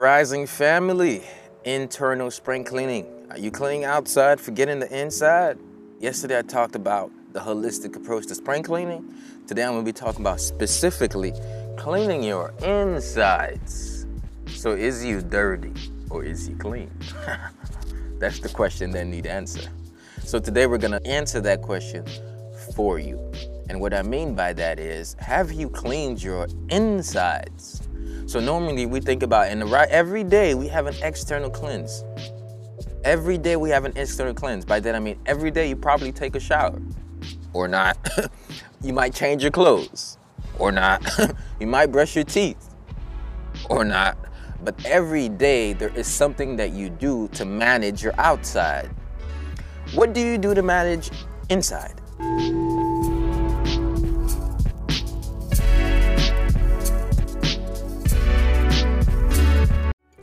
Rising family, internal spring cleaning. Are you cleaning outside, forgetting the inside? Yesterday I talked about the holistic approach to spring cleaning. Today I'm gonna be talking about specifically cleaning your insides. So is you dirty or is you clean? That's the question that need answer. So today we're gonna answer that question for you. And what I mean by that is, have you cleaned your insides? So normally we think about in the right every day we have an external cleanse. Every day we have an external cleanse. By that I mean every day you probably take a shower or not. you might change your clothes or not. you might brush your teeth or not. But every day there is something that you do to manage your outside. What do you do to manage inside?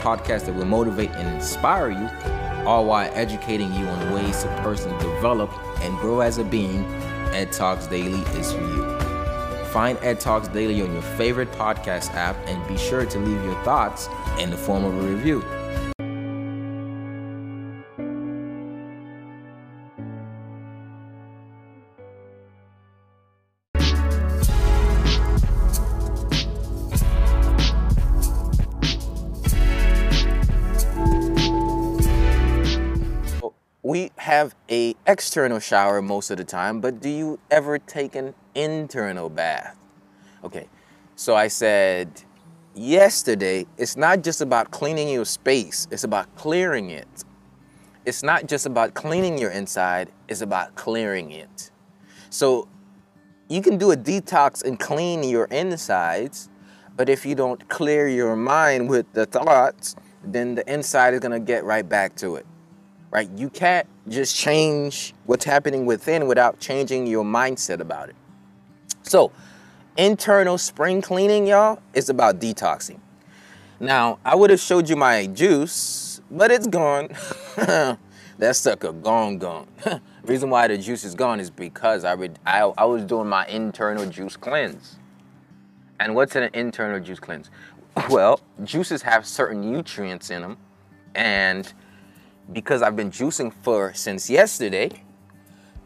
podcast that will motivate and inspire you, all while educating you on ways to personally develop and grow as a being, Ed Talks Daily is for you. Find Ed Talks Daily on your favorite podcast app and be sure to leave your thoughts in the form of a review. We have a external shower most of the time, but do you ever take an internal bath? Okay, so I said yesterday, it's not just about cleaning your space, it's about clearing it. It's not just about cleaning your inside, it's about clearing it. So you can do a detox and clean your insides, but if you don't clear your mind with the thoughts, then the inside is gonna get right back to it right? You can't just change what's happening within without changing your mindset about it. So, internal spring cleaning, y'all, is about detoxing. Now, I would have showed you my juice, but it's gone. that sucker gone, gone. Reason why the juice is gone is because I, would, I, I was doing my internal juice cleanse. And what's in an internal juice cleanse? Well, juices have certain nutrients in them, and because I've been juicing for since yesterday,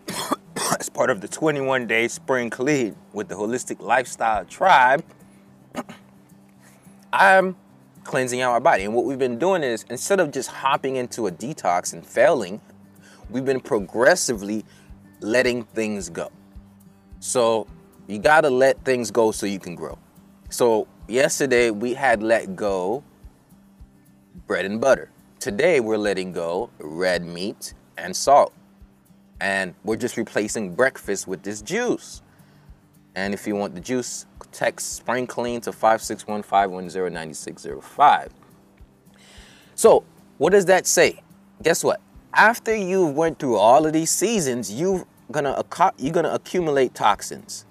as part of the 21 day spring clean with the Holistic Lifestyle Tribe, I'm cleansing out my body. And what we've been doing is instead of just hopping into a detox and failing, we've been progressively letting things go. So you gotta let things go so you can grow. So yesterday we had let go bread and butter. Today we're letting go red meat and salt. And we're just replacing breakfast with this juice. And if you want the juice, text Spring Clean to 561-510-9605. So, what does that say? Guess what? After you went through all of these seasons, you're gonna you're gonna accumulate toxins.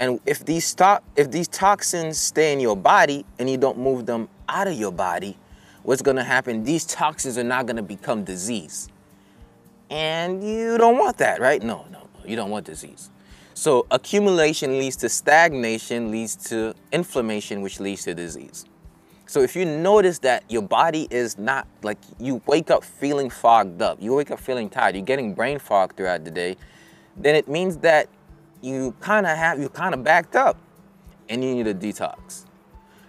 And if these if these toxins stay in your body and you don't move them out of your body, what's going to happen, these toxins are not going to become disease. And you don't want that, right? No, no, no, you don't want disease. So accumulation leads to stagnation, leads to inflammation, which leads to disease. So if you notice that your body is not like you wake up feeling fogged up, you wake up feeling tired, you're getting brain fog throughout the day, then it means that you kind of have you kind of backed up and you need a detox.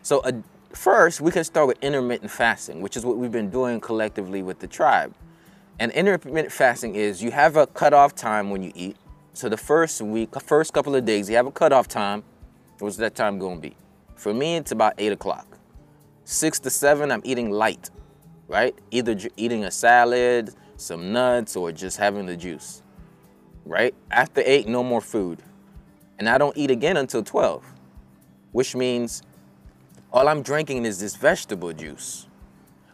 So a First, we can start with intermittent fasting, which is what we've been doing collectively with the tribe. And intermittent fasting is you have a cutoff time when you eat. So the first week, first couple of days, you have a cutoff time. What's that time going to be? For me, it's about eight o'clock. Six to seven, I'm eating light, right? Either eating a salad, some nuts, or just having the juice, right? After eight, no more food. And I don't eat again until 12, which means all I'm drinking is this vegetable juice.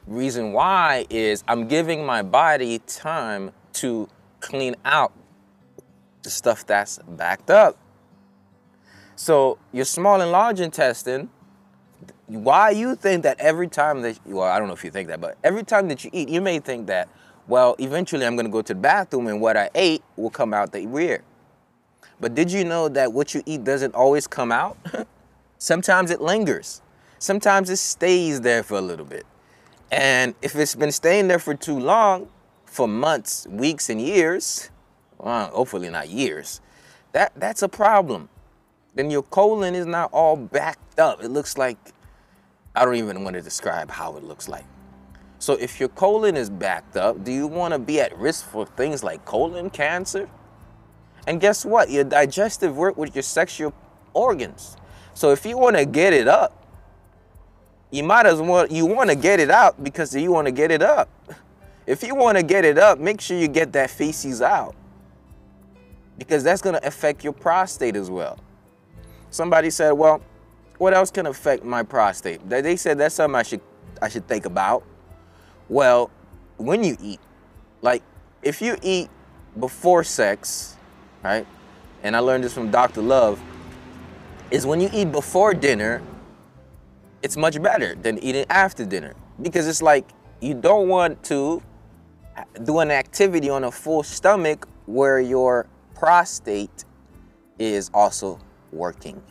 Reason why is I'm giving my body time to clean out the stuff that's backed up. So your small and large intestine, why you think that every time that, well, I don't know if you think that, but every time that you eat, you may think that, well, eventually I'm gonna go to the bathroom and what I ate will come out the rear. But did you know that what you eat doesn't always come out? Sometimes it lingers. Sometimes it stays there for a little bit. And if it's been staying there for too long, for months, weeks, and years, well, hopefully not years, that, that's a problem. Then your colon is not all backed up. It looks like, I don't even want to describe how it looks like. So if your colon is backed up, do you want to be at risk for things like colon cancer? And guess what? Your digestive work with your sexual organs. So if you want to get it up, you might as well you want to get it out because you want to get it up. If you want to get it up, make sure you get that feces out. Because that's going to affect your prostate as well. Somebody said, "Well, what else can affect my prostate?" They said that's something I should I should think about. Well, when you eat, like if you eat before sex, right? And I learned this from Dr. Love, is when you eat before dinner, it's much better than eating after dinner. Because it's like you don't want to do an activity on a full stomach where your prostate is also working.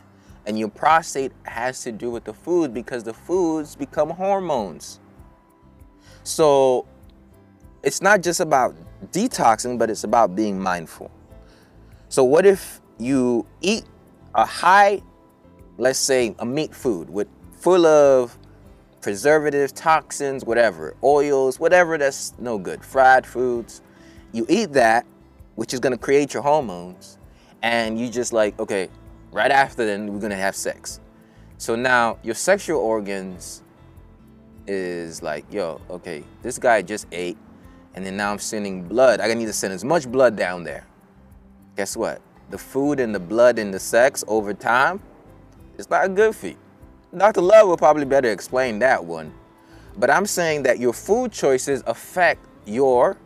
And your prostate has to do with the food because the foods become hormones. So it's not just about detoxing, but it's about being mindful. So what if you eat a high, let's say a meat food with full of preservatives, toxins, whatever, oils, whatever that's no good, fried foods. You eat that, which is gonna create your hormones, and you just like, okay, right after then we're gonna have sex. So now your sexual organs is like, yo, okay, this guy just ate, and then now I'm sending blood. I need to send as much blood down there. Guess what? The food and the blood and the sex over time, it's not a good for you. Dr. Love will probably better explain that one. But I'm saying that your food choices affect your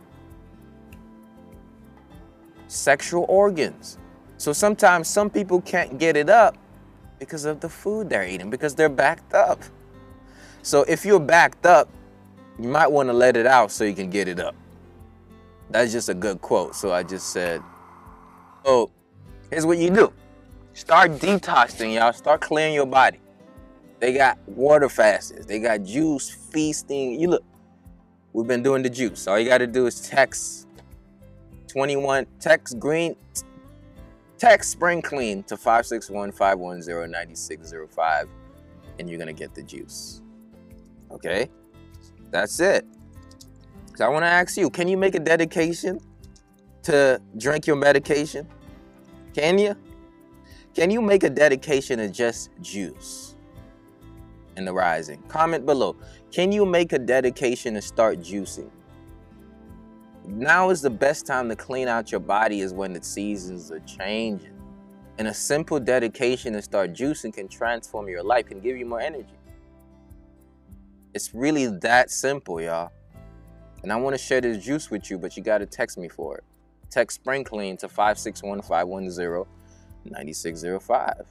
sexual organs. So sometimes some people can't get it up because of the food they're eating, because they're backed up. So if you're backed up, you might want to let it out so you can get it up. That's just a good quote. So I just said, oh, here's what you do. Start detoxing, y'all. Start clearing your body. They got water fasts. They got juice feasting. You look, we've been doing the juice. All you got to do is text 21, text green, text spring clean to 561 510 9605, and you're going to get the juice. Okay? That's it. So I want to ask you can you make a dedication to drink your medication? Can you? Can you make a dedication to just juice? In the rising. Comment below. Can you make a dedication to start juicing? Now is the best time to clean out your body is when the seasons are changing. And a simple dedication to start juicing can transform your life, can give you more energy. It's really that simple, y'all. And I want to share this juice with you, but you got to text me for it. Text Spring Clean to 561 510 9605.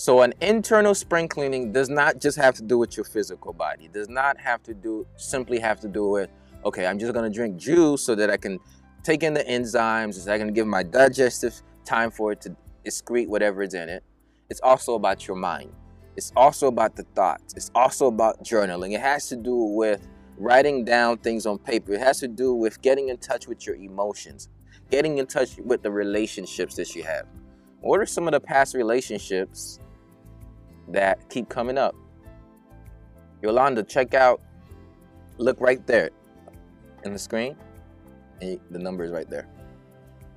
So an internal spring cleaning does not just have to do with your physical body. It does not have to do simply have to do with okay, I'm just gonna drink juice so that I can take in the enzymes, so I can give my digestive time for it to excrete whatever is in it. It's also about your mind. It's also about the thoughts. It's also about journaling. It has to do with writing down things on paper. It has to do with getting in touch with your emotions, getting in touch with the relationships that you have. What are some of the past relationships that keep coming up. Yolanda, check out, look right there in the screen, and the number is right there.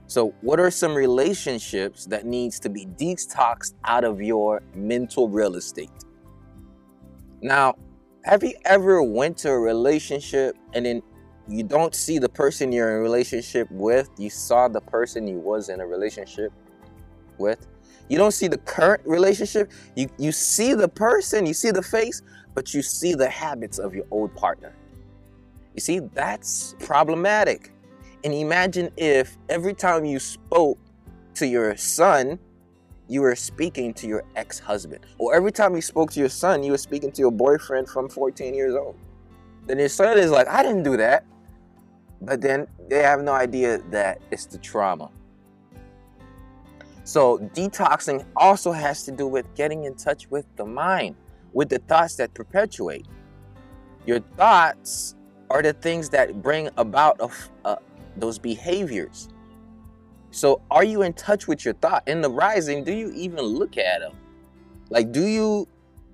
So, what are some relationships that needs to be detoxed out of your mental real estate? Now, have you ever went to a relationship and then you don't see the person you're in a relationship with, you saw the person you was in a relationship with? You don't see the current relationship. You you see the person, you see the face, but you see the habits of your old partner. You see, that's problematic. And imagine if every time you spoke to your son, you were speaking to your ex husband. Or every time you spoke to your son, you were speaking to your boyfriend from 14 years old. Then your son is like, I didn't do that. But then they have no idea that it's the trauma. So, detoxing also has to do with getting in touch with the mind, with the thoughts that perpetuate. Your thoughts are the things that bring about a, those behaviors. So, are you in touch with your thought? In the rising, do you even look at them? Like, do you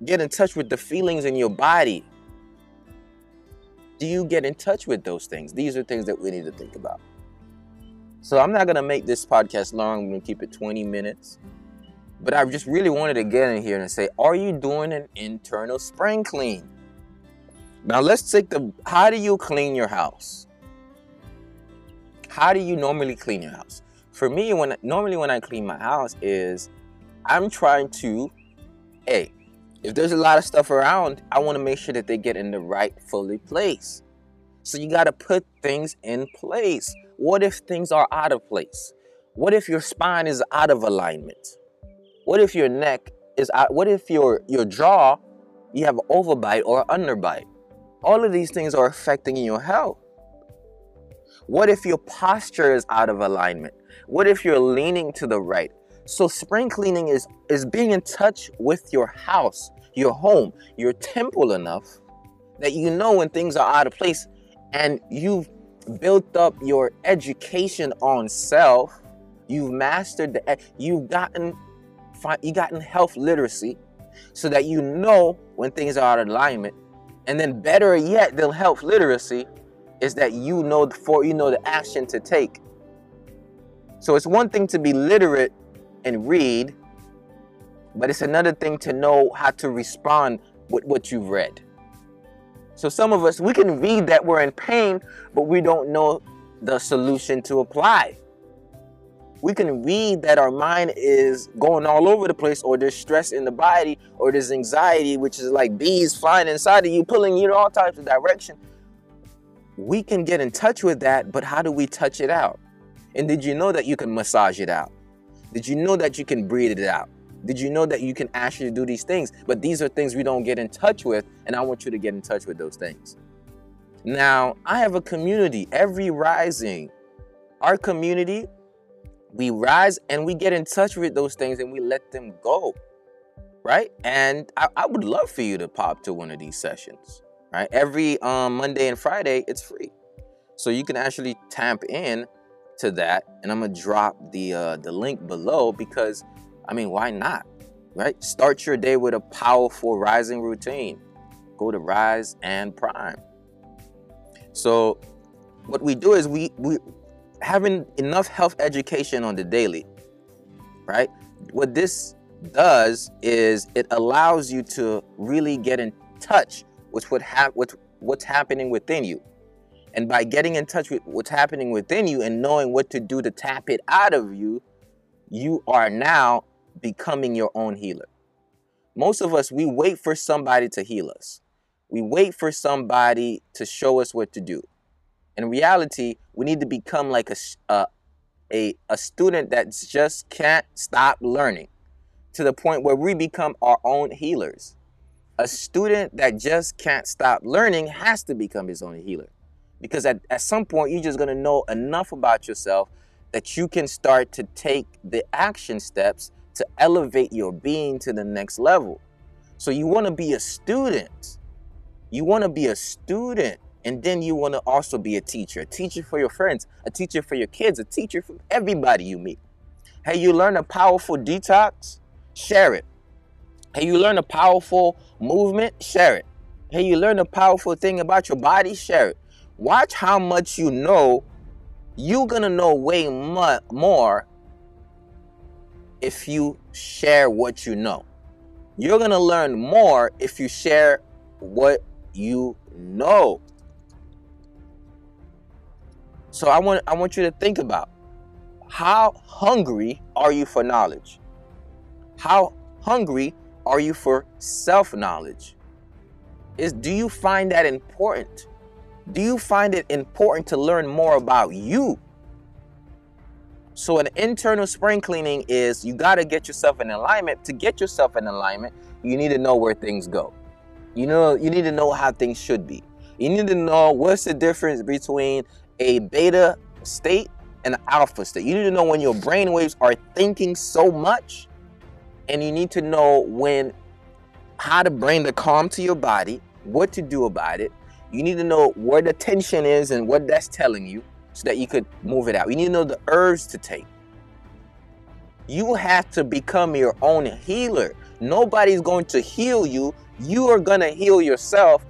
get in touch with the feelings in your body? Do you get in touch with those things? These are things that we need to think about. So, I'm not to make this podcast long. I'm to keep it 20 minutes. But I just really wanted to get in here and say, are you doing an internal spring clean? Now, let's take the how do you clean your house? How do you normally clean your house? for me, when normally when I clean my house is I'm trying to, hey, if there's a lot of stuff around, I want to make sure that they get in the rightfully place. So you got to put things in place. What if things are out of place? What if your spine is out of alignment? What if your neck is out? What if your your jaw you have overbite or underbite? All of these things are affecting your health. What if your posture is out of alignment? What if you're leaning to the right? So spring cleaning is is being in touch with your house, your home, your temple enough that you know when things are out of place and you've built up your education on self, you've mastered the you've gotten you gotten health literacy so that you know when things are out of alignment. And then better yet than health literacy is that you know the for you know the action to take so it's one thing to be literate and read, but it's another thing to know how to respond with what you've read. So some of us, we can read that we're in pain, but we don't know the solution to apply. We can read that our mind is going all over the place, or there's stress in the body, or there's anxiety, which is like bees flying inside of you, pulling you in all types of direction. We can get in touch with that, but how do we touch it out? And did you know that you can massage it out? Did you know that you can breathe it out? Did you know that you can actually do these things? But these are things we don't get in touch with, and I want you to get in touch with those things. Now, I have a community, every rising. Our community, we rise and we get in touch with those things and we let them go, right? And I, I would love for you to pop to one of these sessions, right? Every um, Monday and Friday, it's free. So you can actually tap in to that, and I'm gonna drop the uh, the link below because, I mean, why not? Right? Start your day with a powerful rising routine. Go to Rising Prime. So, what we do is we we having enough health education on the daily, right? What this does is it allows you to really get in touch with what ha- with what's happening within you. And by getting in touch with what's happening within you and knowing what to do to tap it out of you, you are now becoming your own healer. Most of us, we wait for somebody to heal us. We wait for somebody to show us what to do. In reality, we need to become like a, a, uh, a, a student that just can't stop learning to the point where we become our own healers. A student that just can't stop learning has to become his own healer because at, at some point you're just going to know enough about yourself that you can start to take the action steps to elevate your being to the next level. So you want to be a student. You want to be a student and then you want to also be a teacher a teacher for your friends a teacher for your kids a teacher for everybody you meet. Hey you learn a powerful detox? Share it. Hey you learn a powerful movement? Share it. Hey you learn a powerful thing about your body? Share it. Watch how much you know. You're going to know way more if you share what you know. You're going to learn more if you share what you know. So I want I want you to think about how hungry are you for knowledge? How hungry are you for self-knowledge? is do you find that important? Do you find it important to learn more about you? So an internal spring cleaning is you got to get yourself in alignment. To get yourself in alignment, you need to know where things go. You know, you need to know how things should be. You need to know what's the difference between a beta state and an alpha state. You need to know when your brain waves are thinking so much, and you need to know when how to bring the calm to your body, what to do about it. You need to know where the tension is and what that's telling you so that you could move it out. You need to know the herbs to take. You have to become your own healer. Nobody's going to heal you. You are going to heal yourself.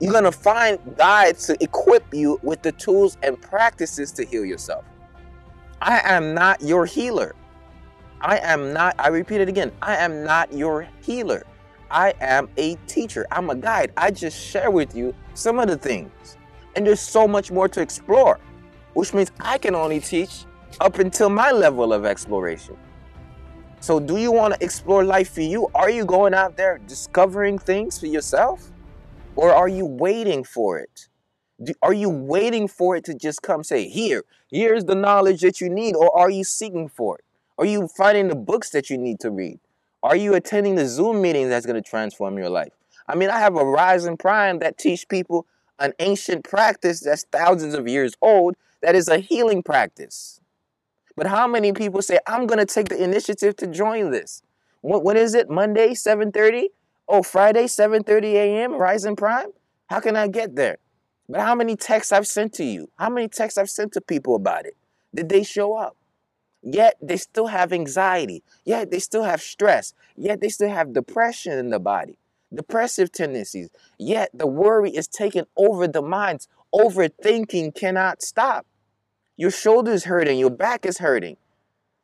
You're going to find guides to equip you with the tools and practices to heal yourself. I am not your healer. I am not, I repeat it again, I am not your healer. I am a teacher. I'm a guide. I just share with you some of the things. And there's so much more to explore which means I can only teach up until my level of exploration. So, do you want to explore life for you? Are you going out there discovering things for yourself? Or are you waiting for it? Do, are you waiting for it to just come say, Here, here's the knowledge that you need? Or are you seeking for it? Are you finding the books that you need to read? Are you attending the Zoom meetings that's going to transform your life? I mean, I have a Rising Prime that teach people an ancient practice that's thousands of years old that is a healing practice. But how many people say, I'm going to take the initiative to join this? What, what is it? Monday, 7.30? Oh, Friday, 7.30 a.m., Rising Prime? How can I get there? But how many texts I've sent to you? How many texts I've sent to people about it? Did they show up? Yet they still have anxiety. Yet they still have stress. Yet they still have depression in the body, depressive tendencies. Yet the worry is taking over the minds. Overthinking cannot stop. Your shoulder's hurting, your back is hurting.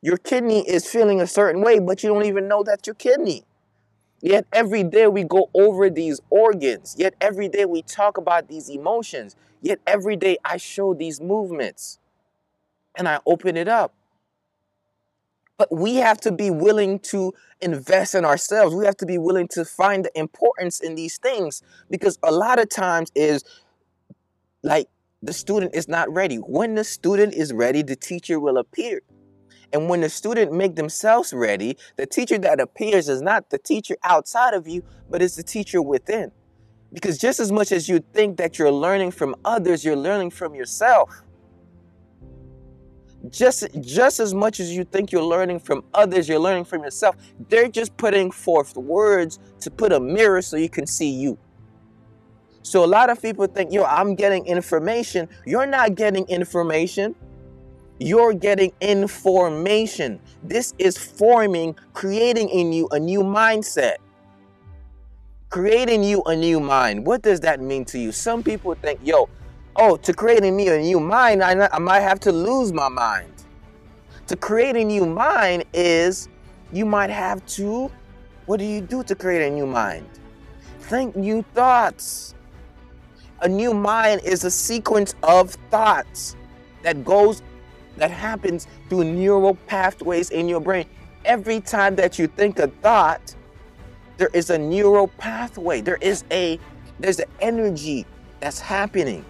Your kidney is feeling a certain way, but you don't even know that's your kidney. Yet every day we go over these organs. Yet every day we talk about these emotions. Yet every day I show these movements and I open it up. But we have to be willing to invest in ourselves. We have to be willing to find the importance in these things because a lot of times is like the student is not ready. When the student is ready, the teacher will appear. And when the student make themselves ready, the teacher that appears is not the teacher outside of you, but it's the teacher within. Because just as much as you think that you're learning from others, you're learning from yourself. Just, just as much as you think you're learning from others, you're learning from yourself. They're just putting forth words to put a mirror so you can see you. So a lot of people think, yo, I'm getting information. You're not getting information. You're getting information. This is forming, creating in you a new mindset. Creating you a new mind. What does that mean to you? Some people think, yo, oh, to creating me a new mind, I, I might have to lose my mind. To create a new mind is you might have to, what do you do to create a new mind? Think new thoughts. A new mind is a sequence of thoughts that goes, that happens through neural pathways in your brain. Every time that you think a thought, there is a neural pathway. There is a, there's an energy that's happening.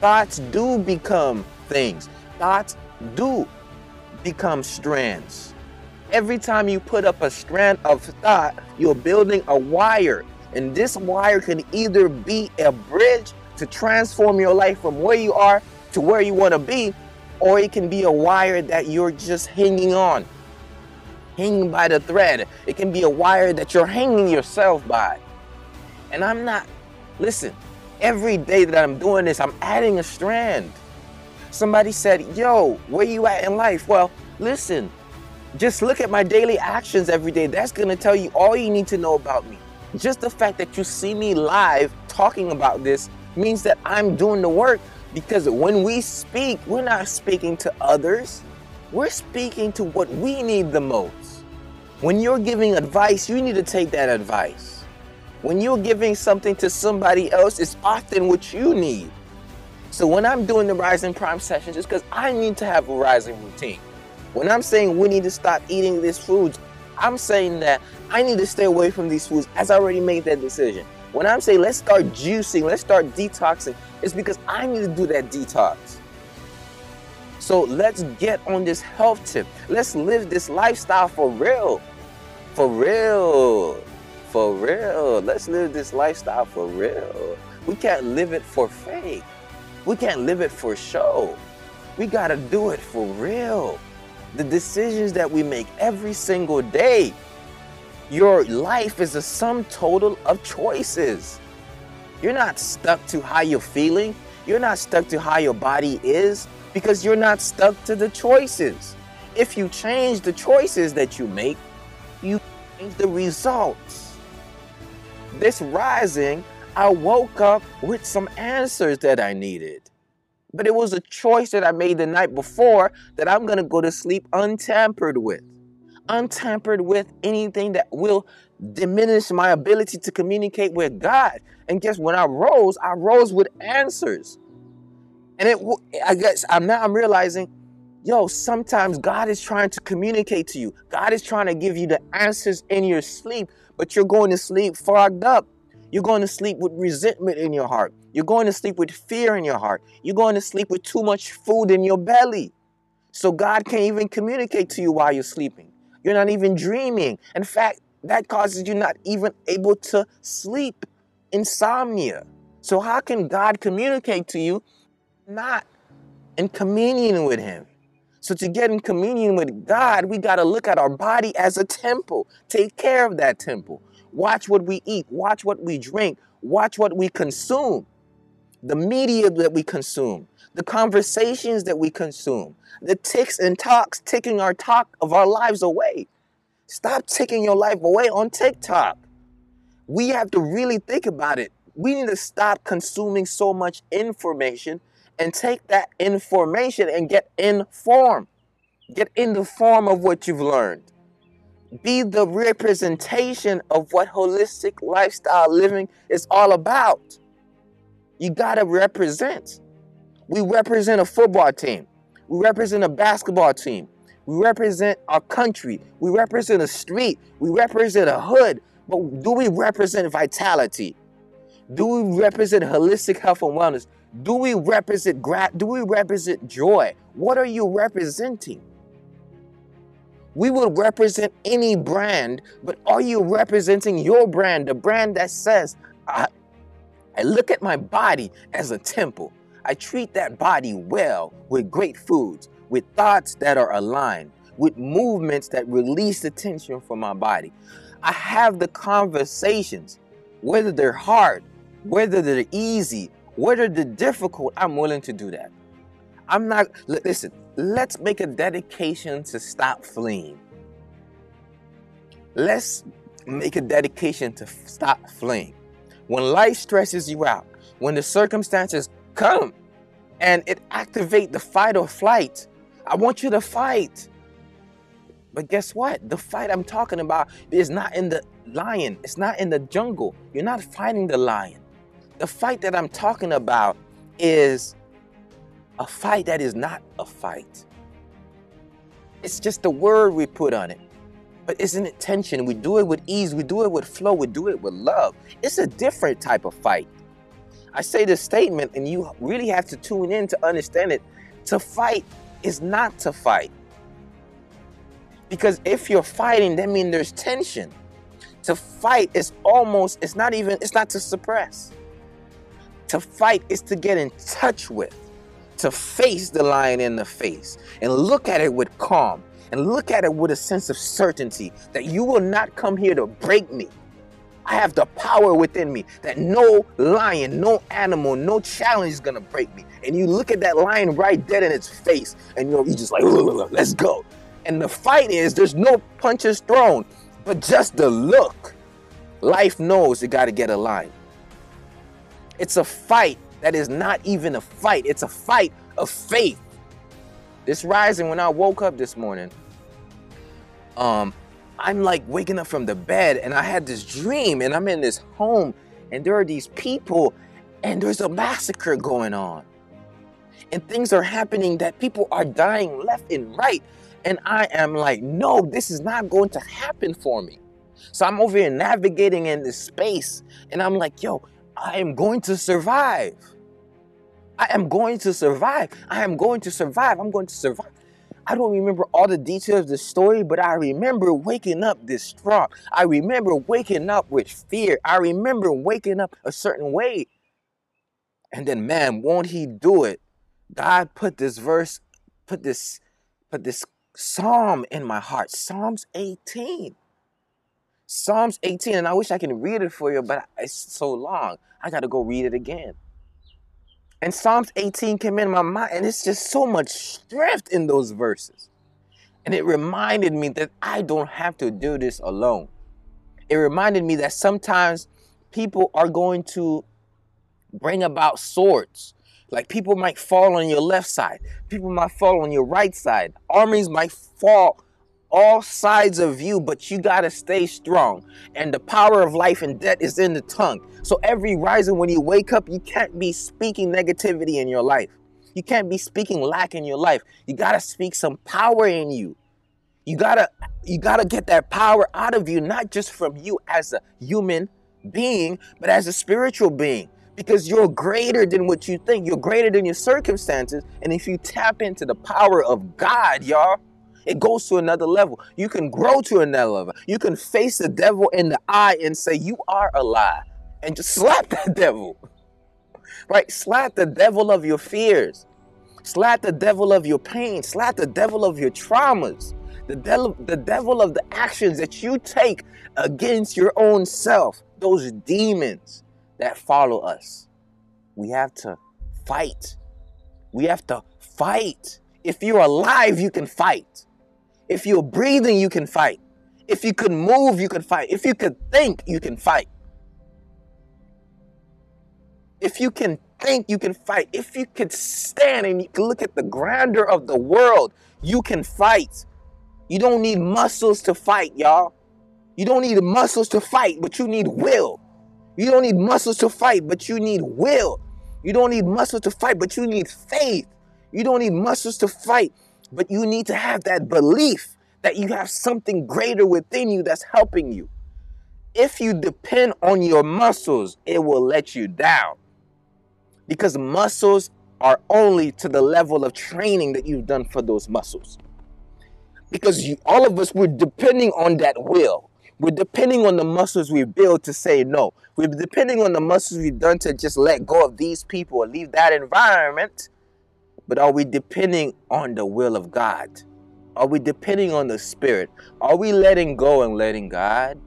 Thoughts do become things. Thoughts do become strands. Every time you put up a strand of thought, you're building a wire. And this wire can either be a bridge to transform your life from where you are to where you want to be, or it can be a wire that you're just hanging on, hanging by the thread. It can be a wire that you're hanging yourself by. And I'm not, listen, every day that I'm doing this, I'm adding a strand. Somebody said, Yo, where you at in life? Well, listen, just look at my daily actions every day. That's to tell you all you need to know about me. Just the fact that you see me live talking about this means that I'm doing the work because when we speak, we're not speaking to others. We're speaking to what we need the most. When you're giving advice, you need to take that advice. When you're giving something to somebody else, it's often what you need. So when I'm doing the Rising Prime sessions, it's because I need to have a rising routine. When I'm saying we need to stop eating these foods, I'm saying that I need to stay away from these foods as I already made that decision. When I'm saying let's start juicing, let's start detoxing, it's because I need to do that detox. So let's get on this health tip. Let's live this lifestyle for real. For real. For real. Let's live this lifestyle for real. We can't live it for fake. We can't live it for show. We got to do it for real. The decisions that we make every single day. Your life is a sum total of choices. You're not stuck to how you're feeling. You're not stuck to how your body is because you're not stuck to the choices. If you change the choices that you make, you change the results. This rising, I woke up with some answers that I needed. But it was a choice that I made the night before that I'm going to go to sleep untampered with. Untampered with anything that will diminish my ability to communicate with God. And guess when I rose, I rose with answers. And it, I guess I'm now I'm realizing, yo, sometimes God is trying to communicate to you. God is trying to give you the answers in your sleep, but you're going to sleep fogged up. You're going to sleep with resentment in your heart. You're going to sleep with fear in your heart. You're going to sleep with too much food in your belly. So God can't even communicate to you while you're sleeping. You're not even dreaming. In fact, that causes you not even able to sleep. Insomnia. So how can God communicate to you not in communion with Him? So to get in communion with God, we got to look at our body as a temple. Take care of that temple. Watch what we eat. Watch what we drink. Watch what we consume the media that we consume, the conversations that we consume, the ticks and talks taking our talk of our lives away. Stop taking your life away on TikTok. We have to really think about it. We need to stop consuming so much information and take that information and get informed. Get in the form of what you've learned. Be the representation of what holistic lifestyle living is all about. You got to represent. We represent a football team. We represent a basketball team. We represent our country. We represent a street. We represent a hood. But do we represent vitality? Do we represent holistic health and wellness? Do we represent gra- do we represent joy? What are you representing? We would represent any brand, but are you representing your brand, the brand that says, I, I look at my body as a temple. I treat that body well with great foods, with thoughts that are aligned, with movements that release the tension from my body. I have the conversations, whether they're hard, whether they're easy, whether they're difficult, I'm willing to do that. I'm not, listen, let's make a dedication to stop fleeing. Let's make a dedication to stop fleeing. When life stresses you out, when the circumstances come and it activate the fight or flight, I want you to fight. But guess what? The fight I'm talking about is not in the lion. It's not in the jungle. You're not fighting the lion. The fight that I'm talking about is a fight that is not a fight. It's just the word we put on it. But isn't it tension? We do it with ease, we do it with flow, we do it with love. It's a different type of fight. I say this statement, and you really have to tune in to understand it. To fight is not to fight. Because if you're fighting, that means there's tension. To fight is almost, it's not even, it's not to suppress. To fight is to get in touch with, to face the lion in the face and look at it with calm and look at it with a sense of certainty that you will not come here to break me. I have the power within me that no lion, no animal, no challenge is gonna break me. And you look at that lion right dead in its face, and you're, you just like, let's go. And the fight is there's no punches thrown, but just the look. Life knows it gotta get a line. It's a fight that is not even a fight, it's a fight of faith. This rising, when I woke up this morning, um, I'm like waking up from the bed and I had this dream and I'm in this home and there are these people and there's a massacre going on. And things are happening that people are dying left and right. And I am like, no, this is not going to happen for me. So I'm over here navigating in this space, and I'm like, yo, I am going to survive. I am going to survive. I am going to survive. I'm going to survive. I don't remember all the details of the story, but I remember waking up distraught. I remember waking up with fear. I remember waking up a certain way. And then, man, won't he do it? God put this verse, put this, put this psalm in my heart. Psalms 18. Psalms 18, and I wish I can read it for you, but it's so long. I got to go read it again. And Psalms 18 came in my mind, and it's just so much strength in those verses. And it reminded me that I don't have to do this alone. It reminded me that sometimes people are going to bring about swords. Like people might fall on your left side, people might fall on your right side, armies might fall all sides of you, but you got to stay strong. And the power of life and death is in the tongue. So every rising when you wake up, you can't be speaking negativity in your life. You can't be speaking lack in your life. You got to speak some power in you. You got to you got to get that power out of you not just from you as a human being, but as a spiritual being because you're greater than what you think. You're greater than your circumstances. And if you tap into the power of God, y'all, it goes to another level. You can grow to another level. You can face the devil in the eye and say, You are a lie. And just slap that devil. Right? Slap the devil of your fears. Slap the devil of your pain. Slap the devil of your traumas. The devil, the devil of the actions that you take against your own self. Those demons that follow us. We have to fight. We have to fight. If you're alive, you can fight. If you're breathing, you can fight. If you could move, you can fight. If you could think, you can fight. If you can think, you can fight. If you could stand and you can look at the grandeur of the world, you can fight. You don't need muscles to fight, y'all. You don't need muscles to fight, but you need will. You don't need muscles to fight, but you need will. You don't need muscles to fight, but you need faith. You don't need muscles to fight, but you need to have that belief that you have something greater within you that's helping you. If you depend on your muscles, it will let you down. Because muscles are only to the level of training that you've done for those muscles. Because you, all of us, we're depending on that will. We're depending on the muscles we build to say no. We're depending on the muscles we've done to just let go of these people or leave that environment but are we depending on the will of God? Are we depending on the Spirit? Are we letting go and letting God?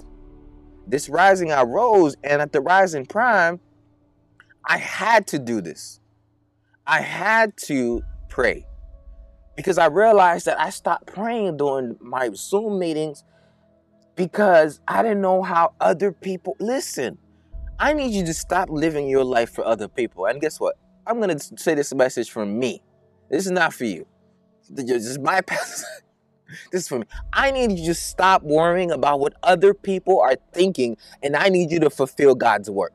This rising, I rose, and at the rising prime, I had to do this. I had to pray because I realized that I stopped praying during my Zoom meetings because I didn't know how other people listen. I need you to stop living your life for other people. And guess what? I'm going to say this message from me. This is not for you. This is my path. this is for me. I need you to stop worrying about what other people are thinking, and I need you to fulfill God's work.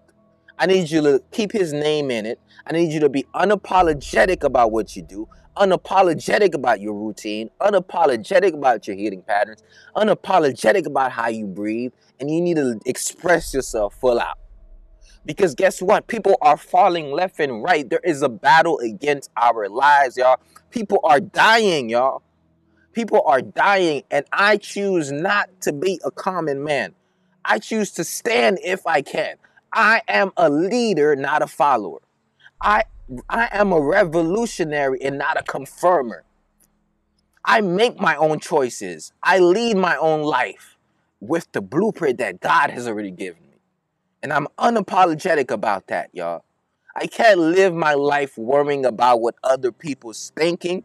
I need you to keep His name in it. I need you to be unapologetic about what you do, unapologetic about your routine, unapologetic about your healing patterns, unapologetic about how you breathe, and you need to express yourself full out. Because guess what? People are falling left and right. There is a battle against our lives, y'all. People are dying, y'all. People are dying, and I choose not to be a common man. I choose to stand if I can. I am a leader, not a follower. I I am a revolutionary and not a confirmer. I make my own choices. I lead my own life with the blueprint that God has already given. And I'm unapologetic about that, y'all. I can't live my life worrying about what other people's thinking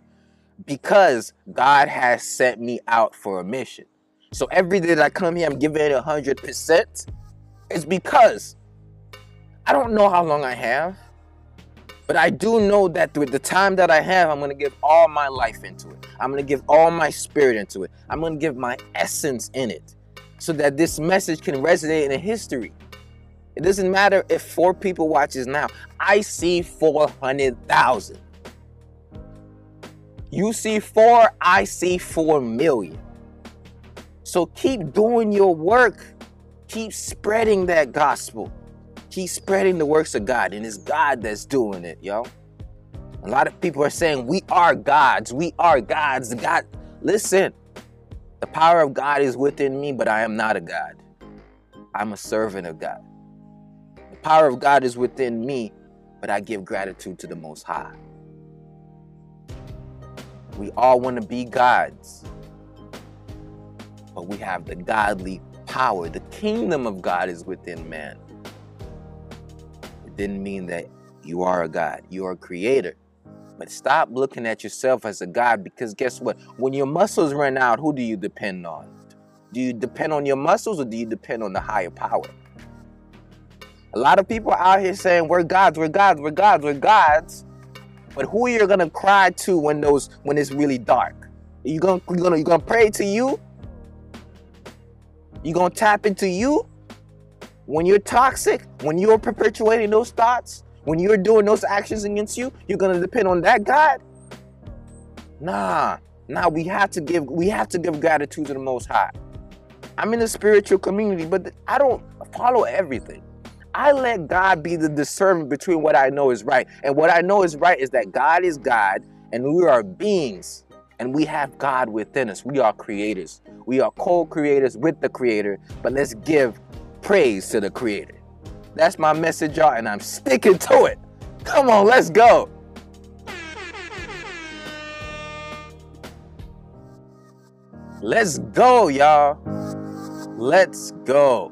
because God has sent me out for a mission. So every day that I come here, I'm giving it 100%. It's because I don't know how long I have, but I do know that with the time that I have, I'm going to give all my life into it. I'm going to give all my spirit into it. I'm going to give my essence in it so that this message can resonate in history. It doesn't matter if four people watches now. I see 400,000. You see four, I see 4 million. So keep doing your work. Keep spreading that gospel. Keep spreading the works of God, and it's God that's doing it, yo. A lot of people are saying we are gods. We are gods. God, listen. The power of God is within me, but I am not a God. I'm a servant of God. Power of God is within me, but I give gratitude to the Most High. We all want to be gods, but we have the godly power. The kingdom of God is within man. It didn't mean that you are a God, you are a creator. But stop looking at yourself as a God because guess what? When your muscles run out, who do you depend on? Do you depend on your muscles or do you depend on the higher power? A lot of people out here saying we're gods, we're gods, we're gods, we're gods. But who are you're gonna cry to when those when it's really dark? You gonna you gonna you gonna pray to you? You gonna tap into you? When you're toxic, when you're perpetuating those thoughts, when you're doing those actions against you, you're gonna depend on that God? Nah, nah, we have to give we have to give gratitude to the most high. I'm in a spiritual community, but I don't follow everything. I let God be the discernment between what I know is right. And what I know is right is that God is God and we are beings and we have God within us. We are creators. We are co creators with the Creator, but let's give praise to the Creator. That's my message, y'all, and I'm sticking to it. Come on, let's go. Let's go, y'all. Let's go.